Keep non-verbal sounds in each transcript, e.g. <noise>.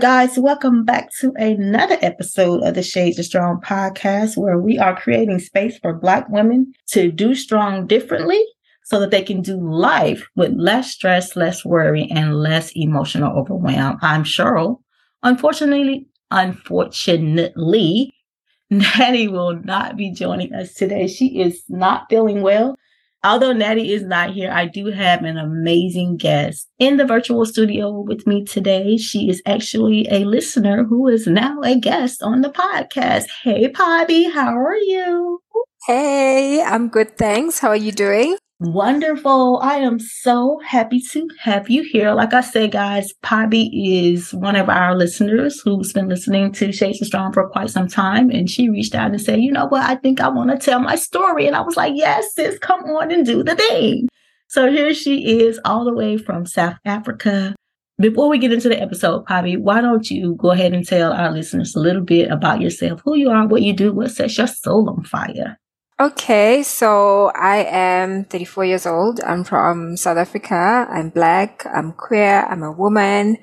guys, welcome back to another episode of the Shades of Strong podcast, where we are creating space for Black women to do strong differently so that they can do life with less stress, less worry, and less emotional overwhelm. I'm Cheryl. Unfortunately, unfortunately, <laughs> Natty will not be joining us today. She is not feeling well. Although Natty is not here, I do have an amazing guest in the virtual studio with me today. She is actually a listener who is now a guest on the podcast. Hey, Pobby, how are you? Hey, I'm good, thanks. How are you doing? Wonderful. I am so happy to have you here. Like I said, guys, Pobby is one of our listeners who's been listening to Shades of Strong for quite some time. And she reached out and said, you know what? I think I want to tell my story. And I was like, yes, sis, come on and do the thing. So here she is all the way from South Africa. Before we get into the episode, Pobby, why don't you go ahead and tell our listeners a little bit about yourself, who you are, what you do, what sets your soul on fire? Okay, so I am 34 years old. I'm from South Africa. I'm black. I'm queer. I'm a woman.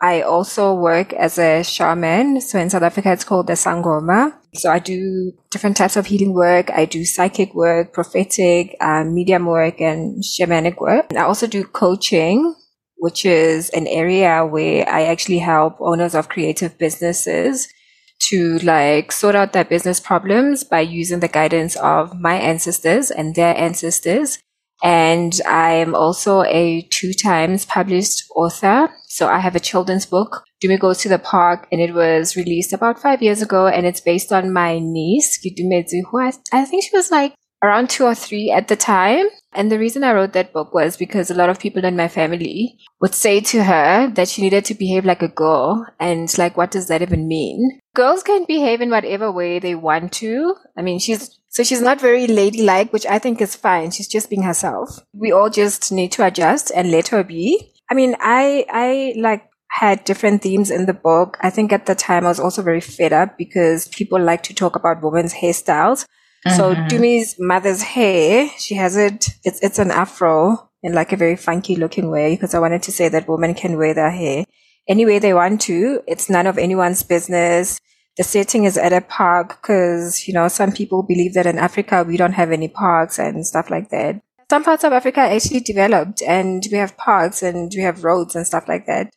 I also work as a shaman. So in South Africa, it's called the Sangoma. So I do different types of healing work. I do psychic work, prophetic, um, medium work, and shamanic work. I also do coaching, which is an area where I actually help owners of creative businesses to like sort out their business problems by using the guidance of my ancestors and their ancestors. And I am also a two times published author. So I have a children's book, Dume Goes to the Park, and it was released about five years ago. And it's based on my niece, Gidumedzi, who I, I think she was like around two or three at the time. And the reason I wrote that book was because a lot of people in my family would say to her that she needed to behave like a girl. And like, what does that even mean? Girls can behave in whatever way they want to. I mean, she's, so she's not very ladylike, which I think is fine. She's just being herself. We all just need to adjust and let her be. I mean, I, I like had different themes in the book. I think at the time I was also very fed up because people like to talk about women's hairstyles. So mm-hmm. Dume's mother's hair, she has it, it's, it's an afro in like a very funky looking way because I wanted to say that women can wear their hair any way they want to. It's none of anyone's business. The setting is at a park because, you know, some people believe that in Africa we don't have any parks and stuff like that. Some parts of Africa actually developed and we have parks and we have roads and stuff like that.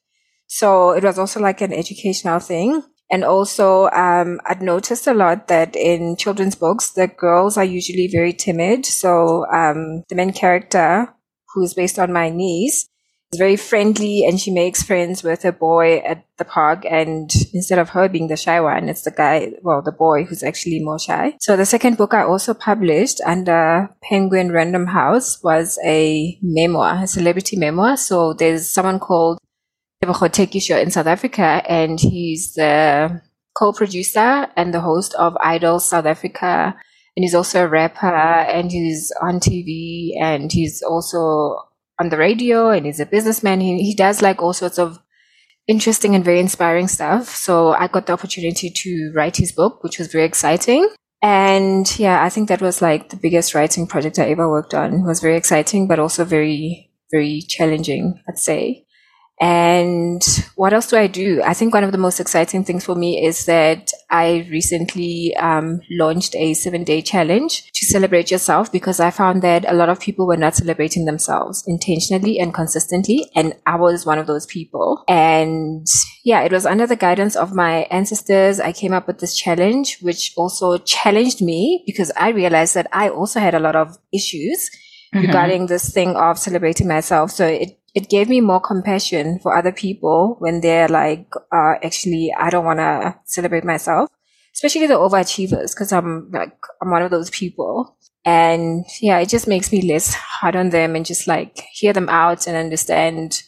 So it was also like an educational thing. And also, um, I'd noticed a lot that in children's books, the girls are usually very timid. So, um, the main character, who's based on my niece, is very friendly and she makes friends with a boy at the park. And instead of her being the shy one, it's the guy, well, the boy who's actually more shy. So the second book I also published under Penguin Random House was a memoir, a celebrity memoir. So there's someone called Teki in South Africa, and he's the co-producer and the host of Idol South Africa. And he's also a rapper, and he's on TV, and he's also on the radio, and he's a businessman. He he does like all sorts of interesting and very inspiring stuff. So I got the opportunity to write his book, which was very exciting. And yeah, I think that was like the biggest writing project I ever worked on. It was very exciting, but also very, very challenging, I'd say. And what else do I do? I think one of the most exciting things for me is that I recently um, launched a seven day challenge to celebrate yourself because I found that a lot of people were not celebrating themselves intentionally and consistently. And I was one of those people. And yeah, it was under the guidance of my ancestors. I came up with this challenge, which also challenged me because I realized that I also had a lot of issues mm-hmm. regarding this thing of celebrating myself. So it it gave me more compassion for other people when they're like, uh, actually, I don't want to celebrate myself, especially the overachievers, because I'm like, I'm one of those people. And yeah, it just makes me less hard on them and just like hear them out and understand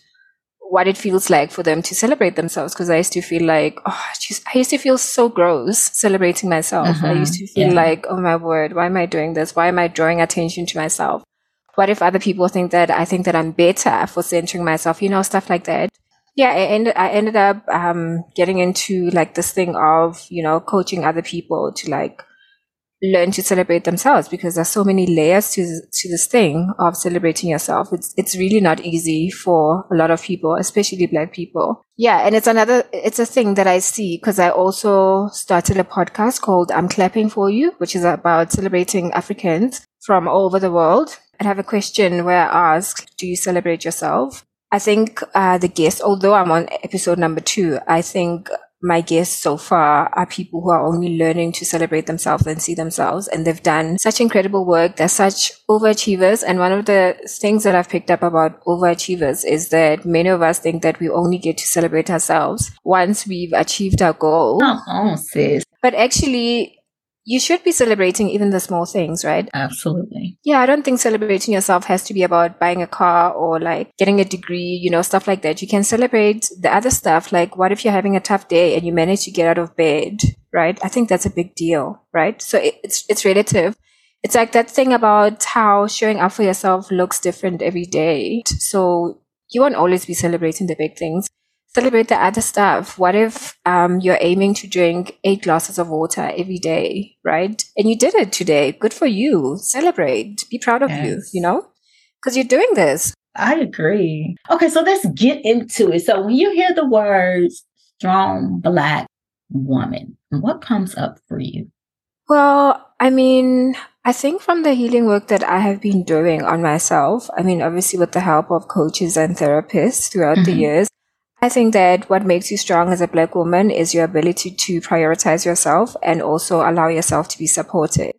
what it feels like for them to celebrate themselves. Cause I used to feel like, oh, just, I used to feel so gross celebrating myself. Uh-huh. I used to feel yeah. like, oh my word, why am I doing this? Why am I drawing attention to myself? What if other people think that I think that I'm better for centering myself, you know, stuff like that. Yeah, I ended, I ended up, um, getting into like this thing of, you know, coaching other people to like learn to celebrate themselves because there's so many layers to to this thing of celebrating yourself. It's it's really not easy for a lot of people, especially black people. Yeah, and it's another it's a thing that I see because I also started a podcast called I'm clapping for you, which is about celebrating Africans from all over the world. I have a question where I ask, do you celebrate yourself? I think uh, the guests, although I'm on episode number two, I think my guests so far are people who are only learning to celebrate themselves and see themselves. And they've done such incredible work. They're such overachievers. And one of the things that I've picked up about overachievers is that many of us think that we only get to celebrate ourselves once we've achieved our goal. Oh, sis. But actually, you should be celebrating even the small things, right? Absolutely. Yeah, I don't think celebrating yourself has to be about buying a car or like getting a degree, you know, stuff like that. You can celebrate the other stuff. Like, what if you're having a tough day and you manage to get out of bed, right? I think that's a big deal, right? So it's, it's relative. It's like that thing about how showing up for yourself looks different every day. So you won't always be celebrating the big things celebrate the other stuff. What if um, you're aiming to drink eight glasses of water every day, right? And you did it today. Good for you. Celebrate. Be proud of yes. you, you know? Because you're doing this. I agree. Okay, so let's get into it. So when you hear the words strong black woman, what comes up for you? Well, I mean, I think from the healing work that I have been doing on myself, I mean, obviously with the help of coaches and therapists throughout mm-hmm. the years, I think that what makes you strong as a black woman is your ability to prioritize yourself and also allow yourself to be supported.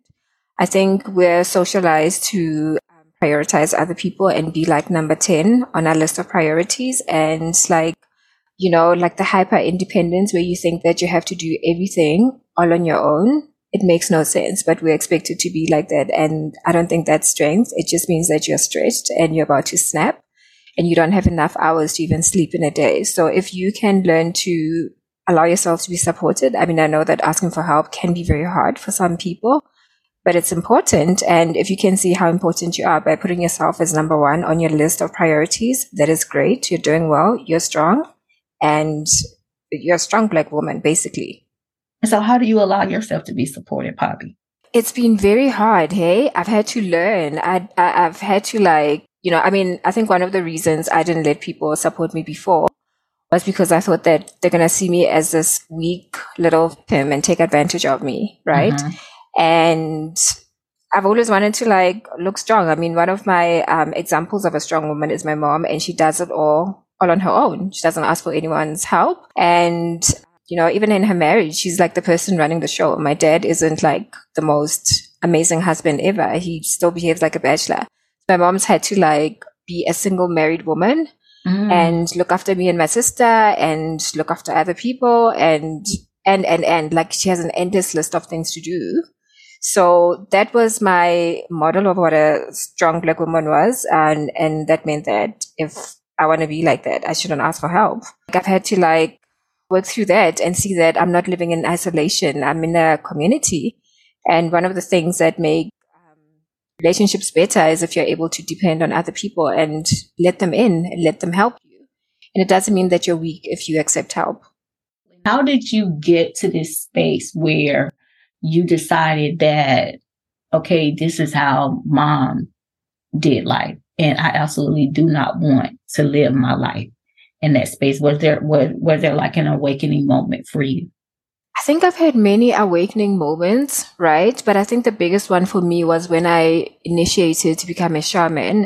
I think we're socialized to um, prioritize other people and be like number 10 on our list of priorities. And like, you know, like the hyper independence where you think that you have to do everything all on your own. It makes no sense, but we're expected to be like that. And I don't think that's strength. It just means that you're stretched and you're about to snap and you don't have enough hours to even sleep in a day. So if you can learn to allow yourself to be supported, I mean, I know that asking for help can be very hard for some people, but it's important. And if you can see how important you are by putting yourself as number one on your list of priorities, that is great. You're doing well. You're strong and you're a strong black woman, basically. So how do you allow yourself to be supported, Poppy? It's been very hard. Hey, I've had to learn. I, I I've had to like you know, I mean, I think one of the reasons I didn't let people support me before was because I thought that they're going to see me as this weak little pim and take advantage of me. Right. Mm-hmm. And I've always wanted to like look strong. I mean, one of my um, examples of a strong woman is my mom and she does it all, all on her own. She doesn't ask for anyone's help. And, you know, even in her marriage, she's like the person running the show. My dad isn't like the most amazing husband ever. He still behaves like a bachelor my mom's had to like be a single married woman mm. and look after me and my sister and look after other people and and and and like she has an endless list of things to do. So that was my model of what a strong black woman was and and that meant that if i want to be like that i shouldn't ask for help. Like i've had to like work through that and see that i'm not living in isolation. I'm in a community. And one of the things that make relationships better is if you're able to depend on other people and let them in and let them help you. And it doesn't mean that you're weak if you accept help. How did you get to this space where you decided that, okay, this is how mom did life? And I absolutely do not want to live my life in that space. Was there, was, was there like an awakening moment for you? I think I've had many awakening moments, right? But I think the biggest one for me was when I initiated to become a shaman.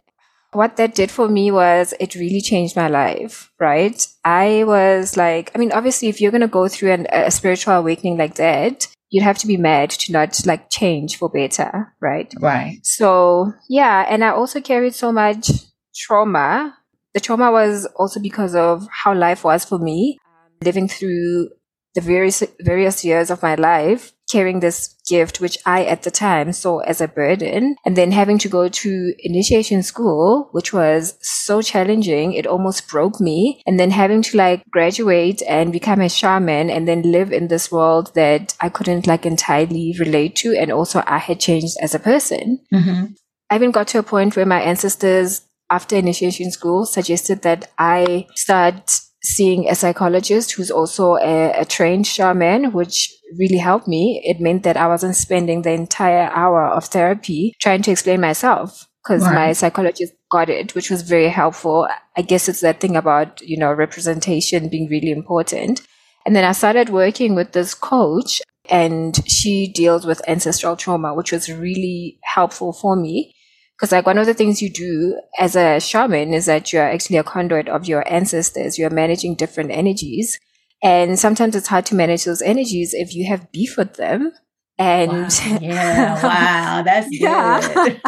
What that did for me was it really changed my life, right? I was like, I mean, obviously, if you're going to go through an, a spiritual awakening like that, you'd have to be mad to not like change for better, right? Right. So, yeah. And I also carried so much trauma. The trauma was also because of how life was for me, living through the various various years of my life carrying this gift which i at the time saw as a burden. And then having to go to initiation school which was so challenging it almost broke me. And then having to like graduate and become a shaman and then live in this world that i couldn't like entirely relate to and also i had changed as a person. Mm-hmm. i even got to a point where my ancestors after initiation school suggested that i start seeing a psychologist who's also a, a, trained shaman, which really helped me. It meant that I wasn't spending the entire hour of therapy trying to explain myself because right. my psychologist got it, which was very helpful. I guess it's that thing about, you know, representation being really important. And then I started working with this coach and she deals with ancestral trauma, which was really helpful for me. Because like one of the things you do as a shaman is that you're actually a conduit of your ancestors. You're managing different energies. And sometimes it's hard to manage those energies if you have beef with them. And wow. <laughs> yeah, wow, that's <laughs> yeah. <laughs>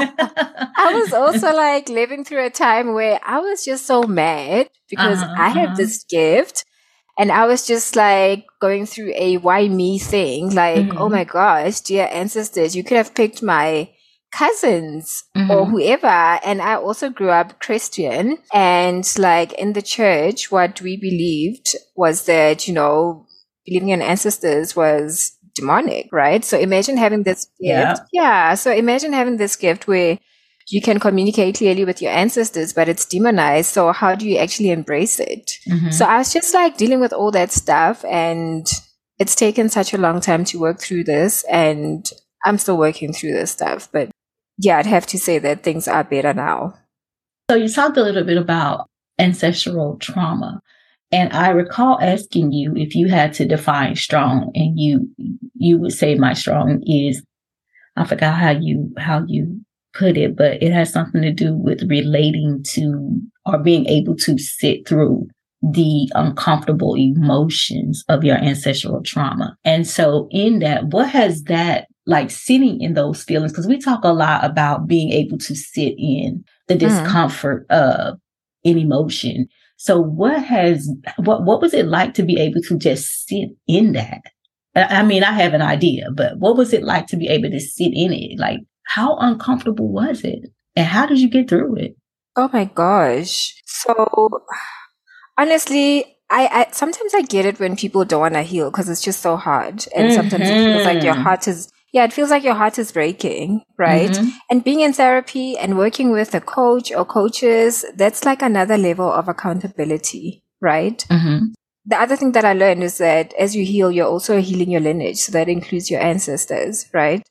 I was also like living through a time where I was just so mad because uh-huh, I have uh-huh. this gift and I was just like going through a why me thing. Like, mm-hmm. oh my gosh, dear ancestors, you could have picked my cousins mm-hmm. or whoever. And I also grew up Christian. And like in the church, what we believed was that, you know, believing in ancestors was demonic, right? So imagine having this gift. Yeah. yeah. So imagine having this gift where you can communicate clearly with your ancestors, but it's demonized. So how do you actually embrace it? Mm-hmm. So I was just like dealing with all that stuff and it's taken such a long time to work through this and I'm still working through this stuff, but yeah, I'd have to say that things are better now. So you talked a little bit about ancestral trauma. And I recall asking you if you had to define strong and you you would say my strong is I forgot how you how you put it, but it has something to do with relating to or being able to sit through the uncomfortable emotions of your ancestral trauma. And so in that, what has that like sitting in those feelings? Because we talk a lot about being able to sit in the mm-hmm. discomfort mm. of an emotion. So what has what what was it like to be able to just sit in that? I mean, I have an idea, but what was it like to be able to sit in it? Like how uncomfortable was it? And how did you get through it? Oh my gosh. So honestly, I, I sometimes I get it when people don't want to heal because it's just so hard. And mm-hmm. sometimes it feels like your mm-hmm. heart is yeah, it feels like your heart is breaking, right? Mm-hmm. And being in therapy and working with a coach or coaches, that's like another level of accountability, right? Mm-hmm. The other thing that I learned is that as you heal, you're also healing your lineage. So that includes your ancestors, right?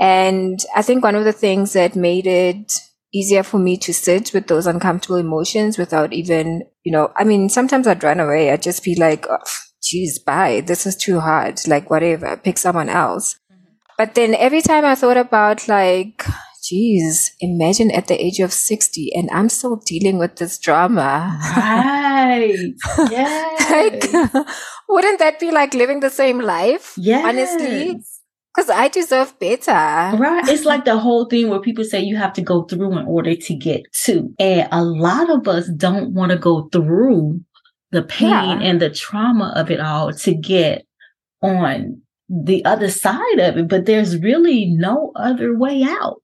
And I think one of the things that made it easier for me to sit with those uncomfortable emotions without even, you know, I mean, sometimes I'd run away. I'd just be like, oh, geez, bye. This is too hard. Like, whatever, pick someone else. But then every time I thought about like, geez, imagine at the age of 60 and I'm still dealing with this drama. Right. Yeah. <laughs> like, <laughs> wouldn't that be like living the same life? Yeah. Honestly. Because I deserve better. Right. It's like the whole thing where people say you have to go through in order to get to. And a lot of us don't want to go through the pain yeah. and the trauma of it all to get on the other side of it. But there's really no other way out.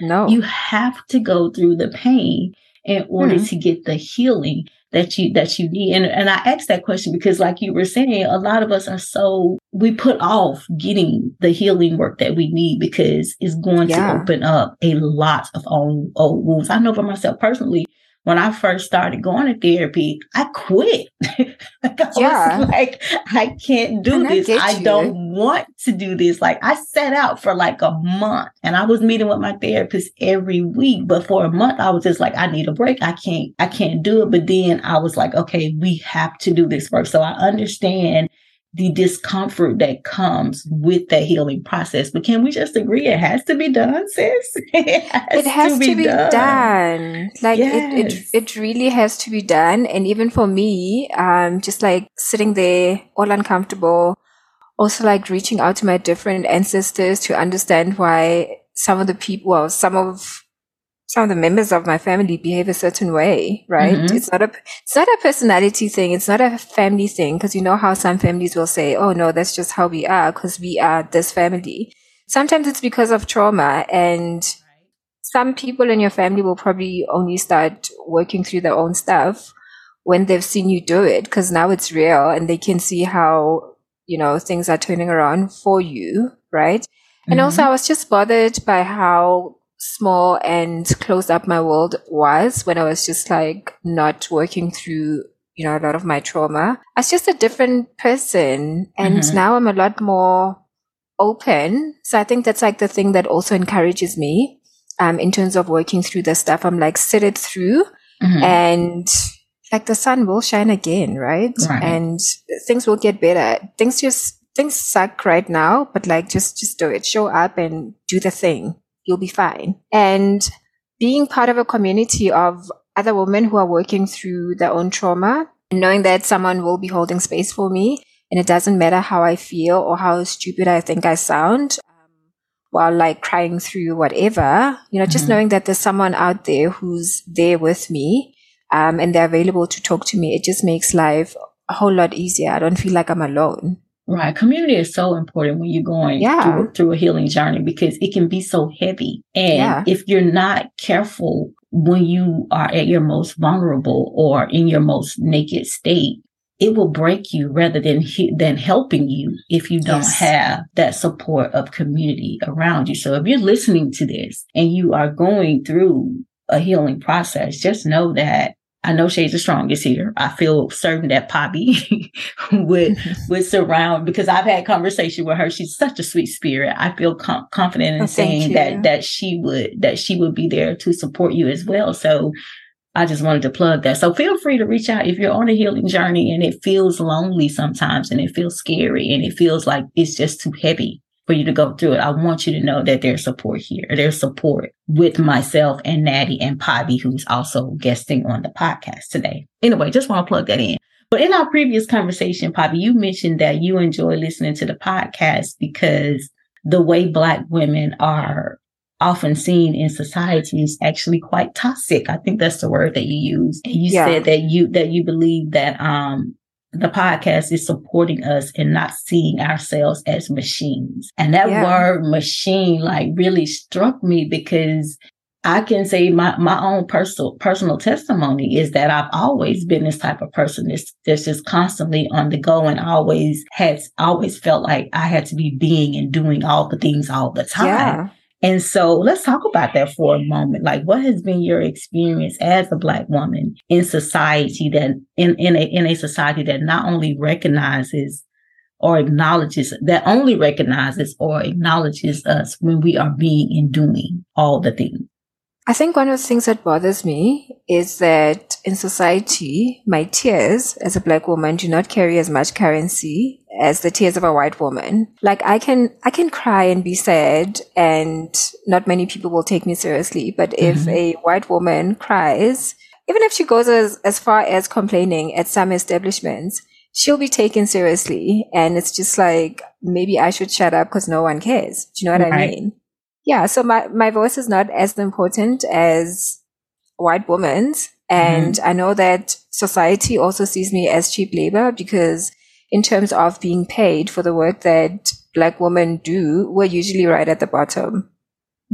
No. You have to go through the pain in order mm-hmm. to get the healing that you that you need and and I asked that question because like you were saying a lot of us are so we put off getting the healing work that we need because it's going yeah. to open up a lot of old old wounds. I know for myself personally when I first started going to therapy, I quit. <laughs> I yeah. like, I can't do and this. I, I don't want to do this. Like I set out for like a month and I was meeting with my therapist every week. But for a month, I was just like, I need a break. I can't, I can't do it. But then I was like, okay, we have to do this work. So I understand the discomfort that comes with that healing process. But can we just agree it has to be done, sis? <laughs> it has, it has to, be, to be done. done. Like yes. it, it, it really has to be done. And even for me, um, just like sitting there all uncomfortable, also like reaching out to my different ancestors to understand why some of the people, well, some of some of the members of my family behave a certain way, right? Mm-hmm. It's not a, it's not a personality thing. It's not a family thing. Cause you know how some families will say, Oh no, that's just how we are. Cause we are this family. Sometimes it's because of trauma and some people in your family will probably only start working through their own stuff when they've seen you do it. Cause now it's real and they can see how, you know, things are turning around for you, right? Mm-hmm. And also I was just bothered by how small and closed up my world was when I was just like not working through, you know, a lot of my trauma. I was just a different person. And mm-hmm. now I'm a lot more open. So I think that's like the thing that also encourages me, um, in terms of working through the stuff. I'm like, sit it through mm-hmm. and like the sun will shine again, right? right? And things will get better. Things just, things suck right now, but like just, just do it. Show up and do the thing. You'll be fine. And being part of a community of other women who are working through their own trauma, knowing that someone will be holding space for me and it doesn't matter how I feel or how stupid I think I sound um, while like crying through whatever, you know, just mm-hmm. knowing that there's someone out there who's there with me um, and they're available to talk to me, it just makes life a whole lot easier. I don't feel like I'm alone. Right. Community is so important when you're going yeah. through, through, a healing journey because it can be so heavy. And yeah. if you're not careful when you are at your most vulnerable or in your most naked state, it will break you rather than than helping you if you don't yes. have that support of community around you. So if you're listening to this and you are going through a healing process, just know that I know Shades of Strongest here. I feel certain that Poppy <laughs> would <laughs> would surround because I've had conversation with her. She's such a sweet spirit. I feel com- confident in oh, saying that that she would that she would be there to support you as well. So I just wanted to plug that. So feel free to reach out if you're on a healing journey and it feels lonely sometimes and it feels scary and it feels like it's just too heavy for you to go through it. I want you to know that there's support here. There's support with myself and Natty and Poppy, who's also guesting on the podcast today. Anyway, just want to plug that in. But in our previous conversation, Poppy, you mentioned that you enjoy listening to the podcast because the way Black women are often seen in society is actually quite toxic. I think that's the word that you use. And you yeah. said that you that you believe that um the podcast is supporting us and not seeing ourselves as machines. And that yeah. word machine like really struck me because I can say my, my own personal personal testimony is that I've always been this type of person that's, that's just constantly on the go and always has always felt like I had to be being and doing all the things all the time. Yeah. And so let's talk about that for a moment. Like what has been your experience as a black woman in society that in, in a in a society that not only recognizes or acknowledges that only recognizes or acknowledges us when we are being and doing all the things. I think one of the things that bothers me is that in society, my tears as a black woman do not carry as much currency as the tears of a white woman. Like I can, I can cry and be sad and not many people will take me seriously. But mm-hmm. if a white woman cries, even if she goes as, as far as complaining at some establishments, she'll be taken seriously. And it's just like, maybe I should shut up because no one cares. Do you know what right. I mean? Yeah, so my, my voice is not as important as white woman's. And mm-hmm. I know that society also sees me as cheap labor because in terms of being paid for the work that black women do, we're usually right at the bottom,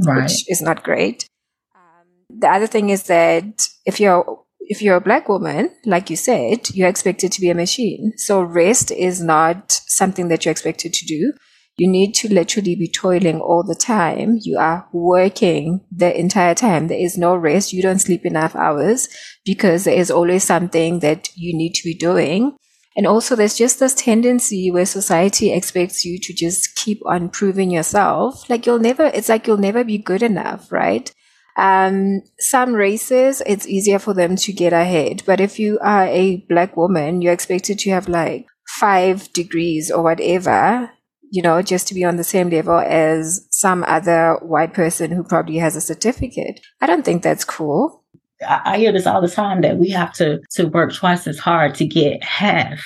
right. which is not great. Um, the other thing is that if you're if you're a black woman, like you said, you're expected to be a machine. So rest is not something that you're expected to do you need to literally be toiling all the time. You are working the entire time. There is no rest. You don't sleep enough hours because there is always something that you need to be doing. And also there's just this tendency where society expects you to just keep on proving yourself. Like you'll never, it's like you'll never be good enough, right? Um, some races, it's easier for them to get ahead. But if you are a black woman, you're expected to have like five degrees or whatever you know, just to be on the same level as some other white person who probably has a certificate. I don't think that's cool. I, hear this all the time that we have to to work twice as hard to get half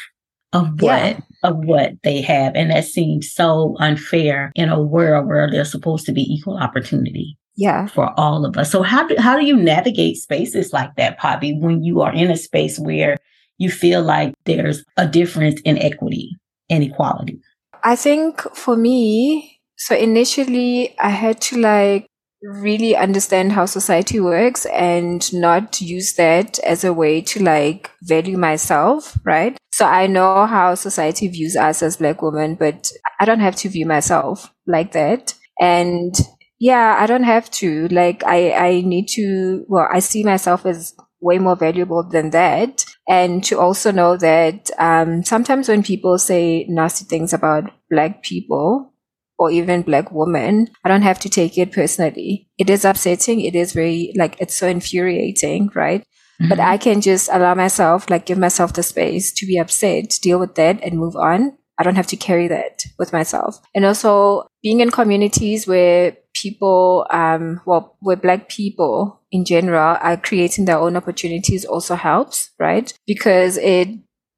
of what yeah. of what they have, and that seems so unfair in a world where there's supposed to be equal opportunity. Yeah, for all of us. So how do how do you navigate spaces like that, Poppy, when you are in a space where you feel like there's a difference in equity and equality? I think for me, so initially I had to like really understand how society works and not use that as a way to like value myself, right? So I know how society views us as black women, but I don't have to view myself like that. And yeah, I don't have to. Like I, I need to, well, I see myself as way more valuable than that. And to also know that um, sometimes when people say nasty things about black people or even black women, I don't have to take it personally. It is upsetting. It is very like it's so infuriating, right? Mm-hmm. But I can just allow myself, like give myself the space to be upset, deal with that and move on. I don't have to carry that with myself. And also being in communities where people, um, well, where black people in general are creating their own opportunities also helps, right? Because it,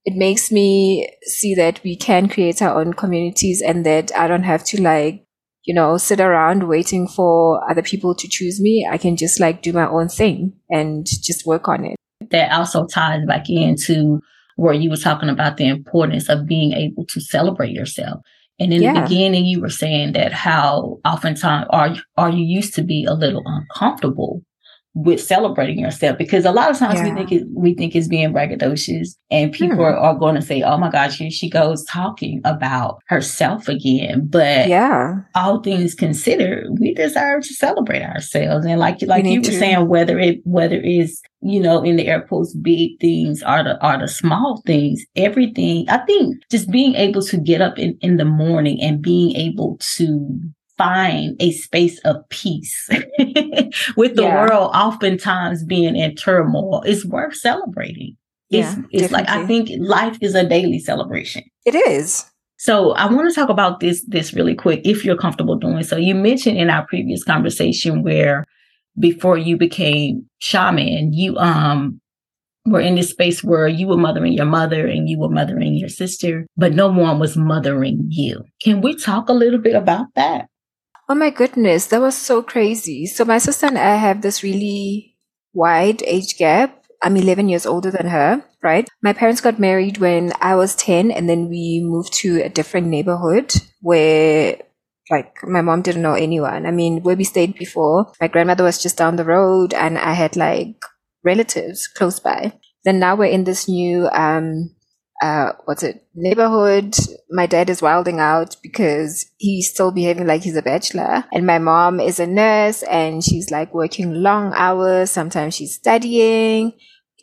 it makes me see that we can create our own communities and that I don't have to like, you know, sit around waiting for other people to choose me. I can just like do my own thing and just work on it. That also ties back into where you were talking about the importance of being able to celebrate yourself. And in yeah. the beginning, you were saying that how oftentimes are are you used to be a little uncomfortable with celebrating yourself because a lot of times yeah. we think it, we think it's being braggadocious and people hmm. are, are, going to say, "Oh my gosh, here she goes talking about herself again." But yeah, all things considered, we deserve to celebrate ourselves. And like like you were to. saying, whether it whether it's you know in the air quotes big things are the are the small things, everything. I think just being able to get up in in the morning and being able to find a space of peace <laughs> with the yeah. world oftentimes being in turmoil it's worth celebrating. It's, yeah, it's like I think life is a daily celebration. It is. So I want to talk about this this really quick if you're comfortable doing so. You mentioned in our previous conversation where before you became shaman, you um were in this space where you were mothering your mother and you were mothering your sister, but no one was mothering you. Can we talk a little bit about that? Oh my goodness, that was so crazy. So my sister and I have this really wide age gap. I'm 11 years older than her, right? My parents got married when I was 10 and then we moved to a different neighborhood where like my mom didn't know anyone. I mean, where we stayed before, my grandmother was just down the road and I had like relatives close by. Then now we're in this new um uh, what's it, neighborhood. My dad is wilding out because he's still behaving like he's a bachelor. And my mom is a nurse and she's like working long hours. Sometimes she's studying.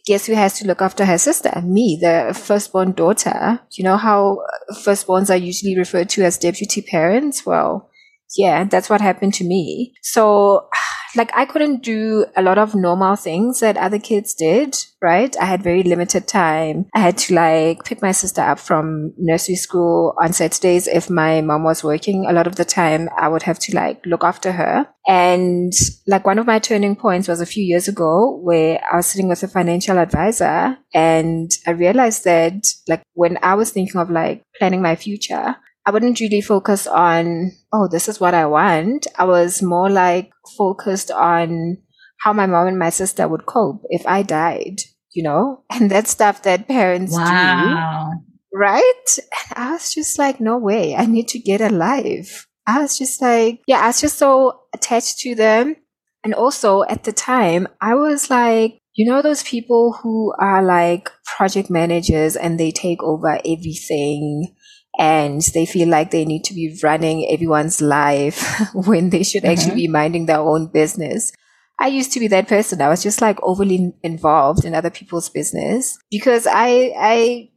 Guess who has to look after her sister? Me, the firstborn daughter. You know how firstborns are usually referred to as deputy parents? Well, yeah, that's what happened to me. So like I couldn't do a lot of normal things that other kids did, right? I had very limited time. I had to like pick my sister up from nursery school on Saturdays if my mom was working. A lot of the time I would have to like look after her. And like one of my turning points was a few years ago where I was sitting with a financial advisor and I realized that like when I was thinking of like planning my future, I wouldn't really focus on, oh, this is what I want. I was more like focused on how my mom and my sister would cope if I died, you know? <laughs> And that's stuff that parents wow. do. Right? And I was just like, no way. I need to get alive. I was just like, yeah, I was just so attached to them. And also at the time, I was like, you know, those people who are like project managers and they take over everything and they feel like they need to be running everyone's life <laughs> when they should mm-hmm. actually be minding their own business. I used to be that person. I was just like overly involved in other people's business because I, I,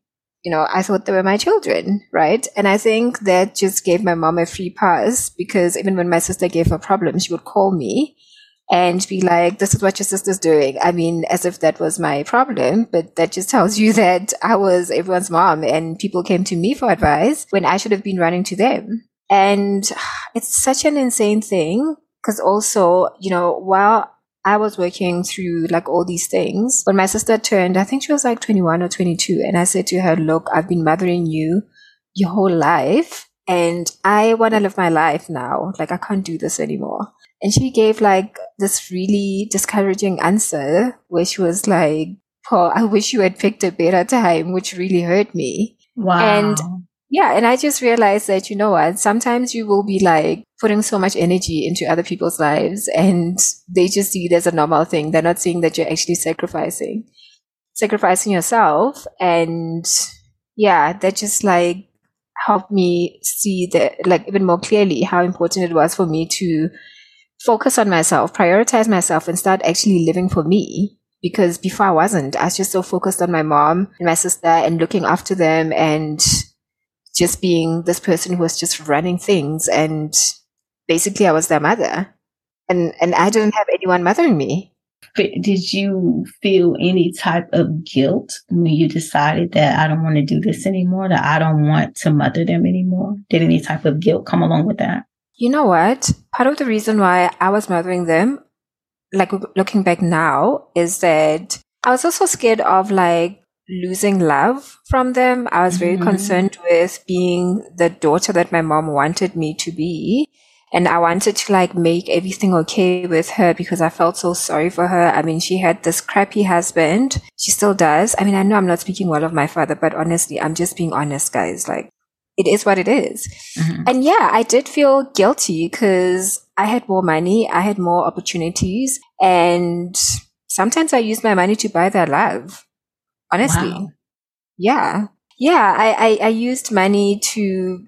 you know, I thought they were my children, right? And I think that just gave my mom a free pass because even when my sister gave her problems, she would call me and be like, this is what your sister's doing. I mean, as if that was my problem, but that just <laughs> tells you that I was everyone's mom and people came to me for advice when I should have been running to them. And <sighs> it's such an insane thing because also, you know, while I was working through like all these things, when my sister turned, I think she was like 21 or 22. And I said to her, look, I've been mothering you your whole life and I want to live my life now. Like I can't do this anymore. And she gave like this really discouraging answer where she was like, Paul, I wish you had picked a better time, which really hurt me. Wow. And yeah, and I just realized that, you know what, sometimes you will be like putting so much energy into other people's lives and they just see it as a normal thing. They're not seeing that you're actually sacrificing, sacrificing yourself. And yeah, that just like helped me see that like even more clearly how important it was for me to focus on myself, prioritize myself, and start actually living for me because before I wasn't. I was just so focused on my mom and my sister and looking after them and just being this person who was just running things and basically I was their mother. And and I didn't have anyone mothering me. Did you feel any type of guilt when you decided that I don't want to do this anymore, that I don't want to mother them anymore? Did any type of guilt come along with that? You know what? Part of the reason why I was mothering them, like looking back now, is that I was also scared of like losing love from them. I was very mm-hmm. concerned with being the daughter that my mom wanted me to be. And I wanted to like make everything okay with her because I felt so sorry for her. I mean, she had this crappy husband. She still does. I mean, I know I'm not speaking well of my father, but honestly, I'm just being honest, guys. Like, it is what it is. Mm-hmm. And yeah, I did feel guilty because I had more money. I had more opportunities and sometimes I used my money to buy their love honestly. Wow. Yeah. Yeah. I, I, I, used money to,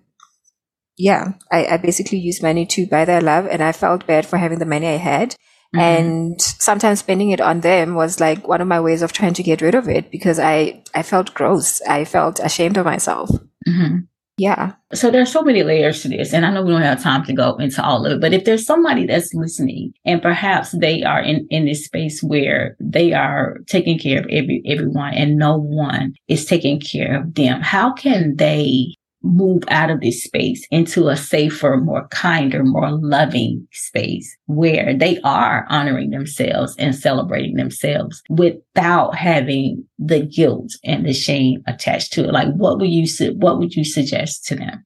yeah, I, I basically used money to buy their love and I felt bad for having the money I had. Mm-hmm. And sometimes spending it on them was like one of my ways of trying to get rid of it because I, I felt gross. I felt ashamed of myself. Mm-hmm. Yeah. So there's so many layers to this, and I know we don't have time to go into all of it. But if there's somebody that's listening, and perhaps they are in in this space where they are taking care of every everyone, and no one is taking care of them, how can they move out of this space into a safer, more kinder, more loving space where they are honoring themselves and celebrating themselves without having the guilt and the shame attached to it. Like what would you what would you suggest to them?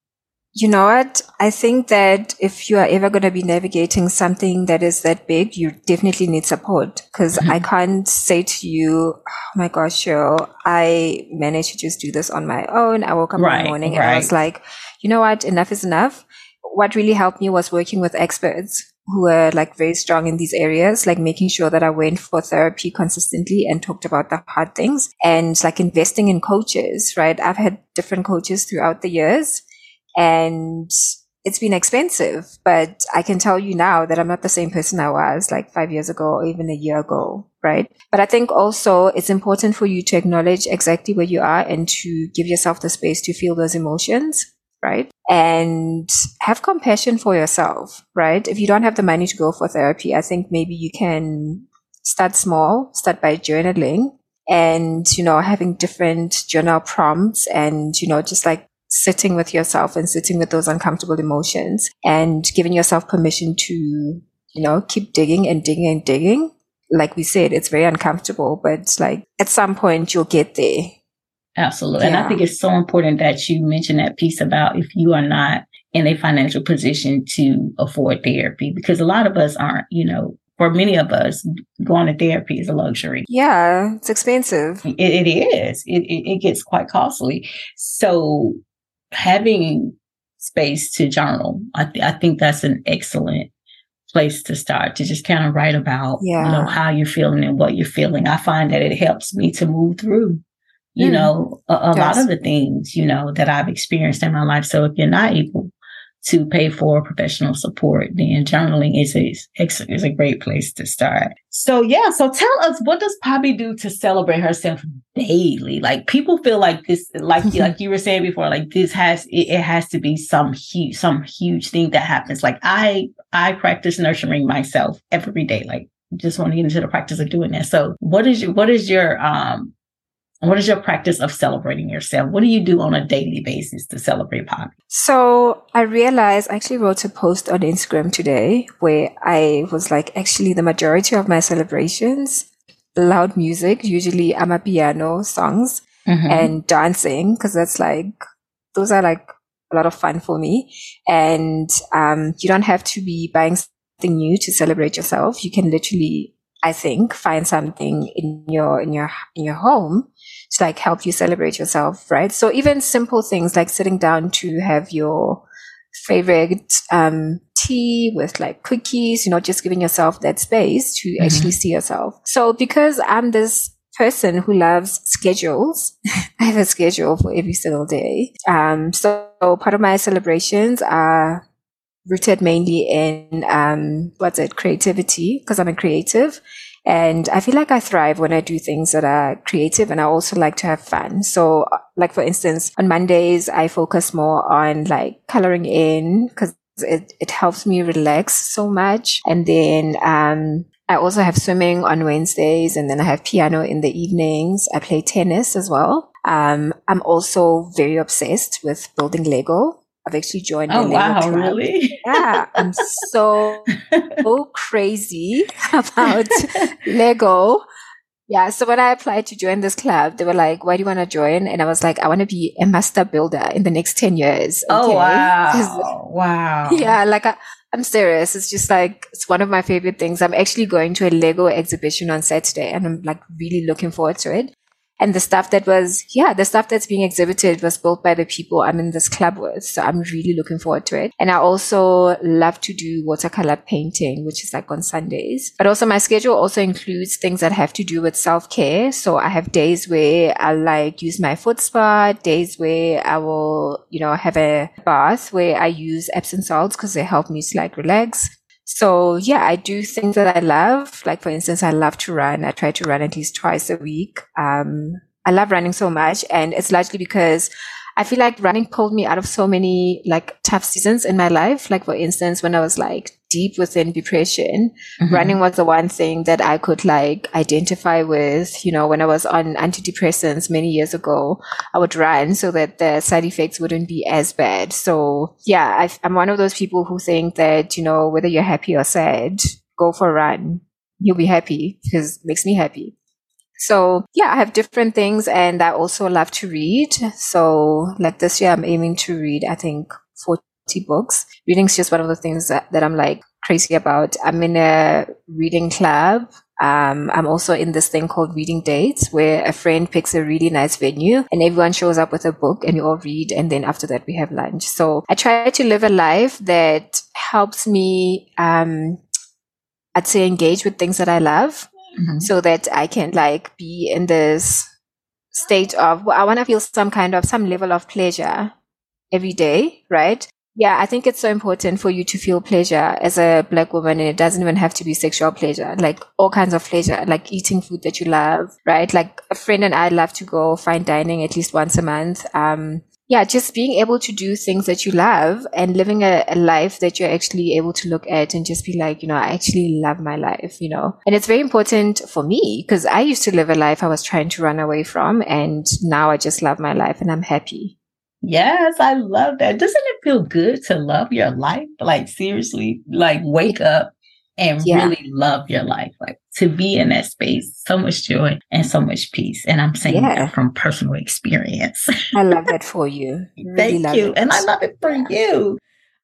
You know what? I think that if you are ever going to be navigating something that is that big, you definitely need support because mm-hmm. I can't say to you, oh my gosh, Cheryl, I managed to just do this on my own. I woke up right, in the morning right. and I was like, you know what? Enough is enough. What really helped me was working with experts who were like very strong in these areas, like making sure that I went for therapy consistently and talked about the hard things and like investing in coaches, right? I've had different coaches throughout the years and it's been expensive, but I can tell you now that I'm not the same person I was like five years ago or even a year ago, right? But I think also it's important for you to acknowledge exactly where you are and to give yourself the space to feel those emotions, right? And have compassion for yourself, right? If you don't have the money to go for therapy, I think maybe you can start small, start by journaling and, you know, having different journal prompts and, you know, just like sitting with yourself and sitting with those uncomfortable emotions and giving yourself permission to, you know, keep digging and digging and digging. Like we said, it's very uncomfortable, but like at some point you'll get there. Absolutely. Yeah. And I think it's so important that you mention that piece about if you are not in a financial position to afford therapy, because a lot of us aren't, you know, for many of us, going to therapy is a luxury. Yeah, it's expensive. it, it is. It, it, it gets quite costly. So having space to journal, I, th- I think that's an excellent place to start to just kind of write about yeah. you know how you're feeling and what you're feeling. I find that it helps me to move through you mm. know a, a lot of the things you know that I've experienced in my life. So if you're not able to pay for professional support, then journaling is a, is a great place to start. So yeah, so tell us what does Poppy do to celebrate herself daily? Like people feel like this, like <laughs> like you were saying before, like this has it, it has to be some huge some huge thing that happens. Like I I practice nurturing myself every day. Like just want to get into the practice of doing that. So what is your what is your um what is your practice of celebrating yourself? What do you do on a daily basis to celebrate Poppy? So I realized I actually wrote a post on Instagram today where I was like, actually, the majority of my celebrations, loud music, usually amapiano songs mm-hmm. and dancing, because that's like, those are like a lot of fun for me. And um, you don't have to be buying something new to celebrate yourself. You can literally I think find something in your in your in your home to like help you celebrate yourself, right? So even simple things like sitting down to have your favorite um, tea with like cookies, you know, just giving yourself that space to mm-hmm. actually see yourself. So because I'm this person who loves schedules, <laughs> I have a schedule for every single day. Um, so part of my celebrations are rooted mainly in um, what's it creativity because i'm a creative And I feel like I thrive when I do things that are creative and I also like to have fun. So like, for instance, on Mondays, I focus more on like coloring in because it, it helps me relax so much. And then, um, I also have swimming on Wednesdays and then I have piano in the evenings. I play tennis as well. Um, I'm also very obsessed with building Lego. I've actually joined. Oh wow! Club. Really? Yeah, I'm so <laughs> so crazy about Lego. Yeah, so when I applied to join this club, they were like, "Why do you want to join?" And I was like, "I want to be a master builder in the next ten years." Oh, okay? Oh wow! Wow. <laughs> Yeah, like I, I'm serious. It's just like it's one of my favorite things. I'm actually going to a Lego exhibition on Saturday, and I'm like really looking forward to it. And the stuff that was, yeah, the stuff that's being exhibited was built by the people I'm in this club with. So I'm really looking forward to it. And I also love to do watercolor painting, which is like on Sundays. But also my schedule also includes things that have to do with self care. So I have days where I like use my foot spa, days where I will, you know, have a bath where I use Epsom salts because they help me to like relax. So yeah, I do things that I love. Like for instance, I love to run. I try to run at least twice a week. Um, I love running so much and it's largely because I feel like running pulled me out of so many like tough seasons in my life. Like for instance, when I was like deep within depression, mm-hmm. running was the one thing that I could like identify with. You know, when I was on antidepressants many years ago, I would run so that the side effects wouldn't be as bad. So yeah, I, I'm one of those people who think that, you know, whether you're happy or sad, go for a run. You'll be happy because it makes me happy. So yeah, I have different things and I also love to read. So like this year, I'm aiming to read, I think 40 books. Reading is just one of the things that, that I'm like crazy about. I'm in a reading club. Um, I'm also in this thing called reading dates where a friend picks a really nice venue and everyone shows up with a book and we all read. And then after that, we have lunch. So I try to live a life that helps me, um, I'd say engage with things that I love mm-hmm. so that I can like be in this state of, well, I want to feel some kind of, some level of pleasure every day, right? Yeah, I think it's so important for you to feel pleasure as a black woman and it doesn't even have to be sexual pleasure, like all kinds of pleasure, like eating food that you love, right? Like a friend and I love to go fine dining at least once a month. Um, yeah, just being able to do things that you love and living a, a, life that you're actually able to look at and just be like, you know, I actually love my life, you know. And it's very important for me because I used to live a life I was trying to run away from and now I just love my life and I'm happy. Yes, I love that. Doesn't it feel good to love your life? Like seriously, like wake up and yeah. really love your life. Like to be in that space, so much joy and so much peace. And I'm saying yeah. that from personal experience. I love that for you. <laughs> Really Thank you. It. And I love it for you.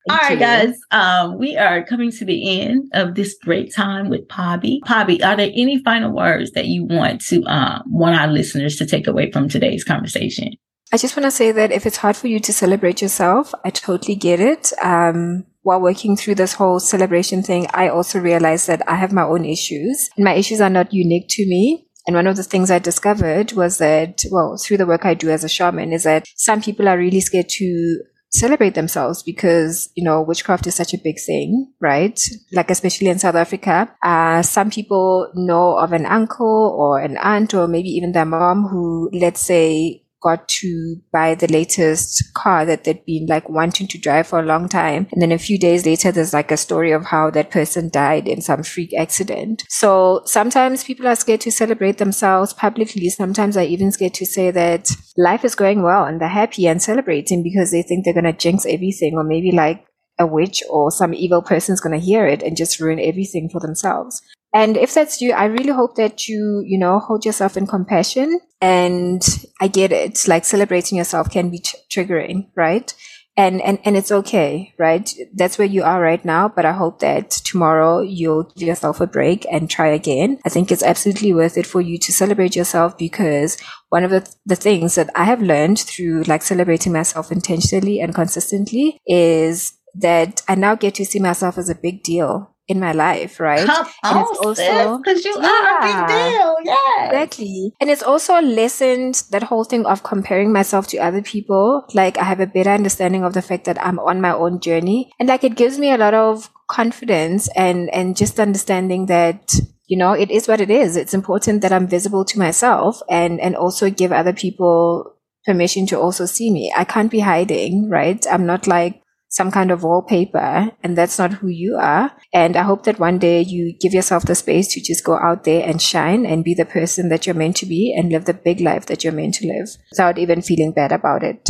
Thank All right, you. guys. Um, we are coming to the end of this great time with Pabi. Pabi, are there any final words that you want to um, want our listeners to take away from today's conversation? I just want to say that if it's hard for you to celebrate yourself, I totally get it. Um, while working through this whole celebration thing, I also realized that I have my own issues and my issues are not unique to me. And one of the things I discovered was that, well, through the work I do as a shaman is that some people are really scared to celebrate themselves because, you know, witchcraft is such a big thing, right? Like, especially in South Africa, uh, some people know of an uncle or an aunt or maybe even their mom who, let's say, got to buy the latest car that they'd been like wanting to drive for a long time. And then a few days later, there's like a story of how that person died in some freak accident. So sometimes people are scared to celebrate themselves publicly. Sometimes I even scared to say that life is going well and they're happy and celebrating because they think they're going to jinx everything or maybe like a witch or some evil person is going to hear it and just ruin everything for themselves. And if that's you, I really hope that you, you know, hold yourself in compassion. And I get it. Like celebrating yourself can be t- triggering, right? And, and, and it's okay, right? That's where you are right now. But I hope that tomorrow you'll give yourself a break and try again. I think it's absolutely worth it for you to celebrate yourself because one of the, the things that I have learned through like celebrating myself intentionally and consistently is that I now get to see myself as a big deal in my life, right? Come and on, it's also because you yeah, are a big deal, yeah, exactly. And it's also lessened that whole thing of comparing myself to other people. Like I have a better understanding of the fact that I'm on my own journey, and like it gives me a lot of confidence and and just understanding that you know, it is what it is. It's important that I'm visible to myself and, and also give other people permission to also see me. I can't be hiding, right? I'm not like some kind of wallpaper and that's not who you are. And I hope that one day you give yourself the space to just go out there and shine and be the person that you're meant to be and live the big life that you're meant to live without even feeling bad about it.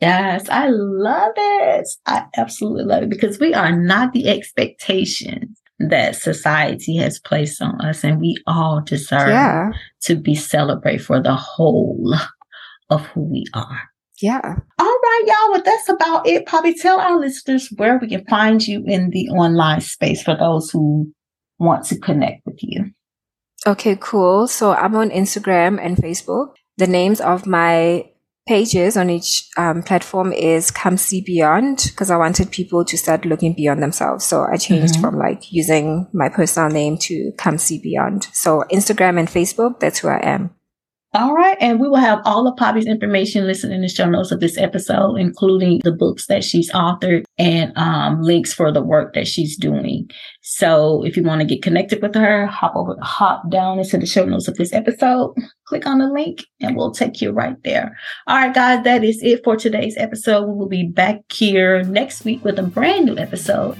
Yes, I love it. I absolutely love it because we are not the expectations that society has placed on us, and we all deserve yeah. to be celebrated for the whole of who we are. Yeah. All right, y'all. Well, that's about it. Probably tell our listeners where we can find you in the online space for those who want to connect with you. Okay, cool. So I'm on Instagram and Facebook. The names of my pages on each um, platform is come see beyond because I wanted people to start looking beyond themselves. So I changed mm-hmm. from like using my personal name to come see beyond. So Instagram and Facebook, that's who I am. All right. And we will have all of Pabi's information listed in the show notes of this episode, including the books that she's authored and um, links for the work that she's doing. So if you want to get connected with her, hop over, hop down into the show notes of this episode, click on the link and we'll take you right there. All right, guys, that is it for today's episode. We will be back here next week with a brand new episode.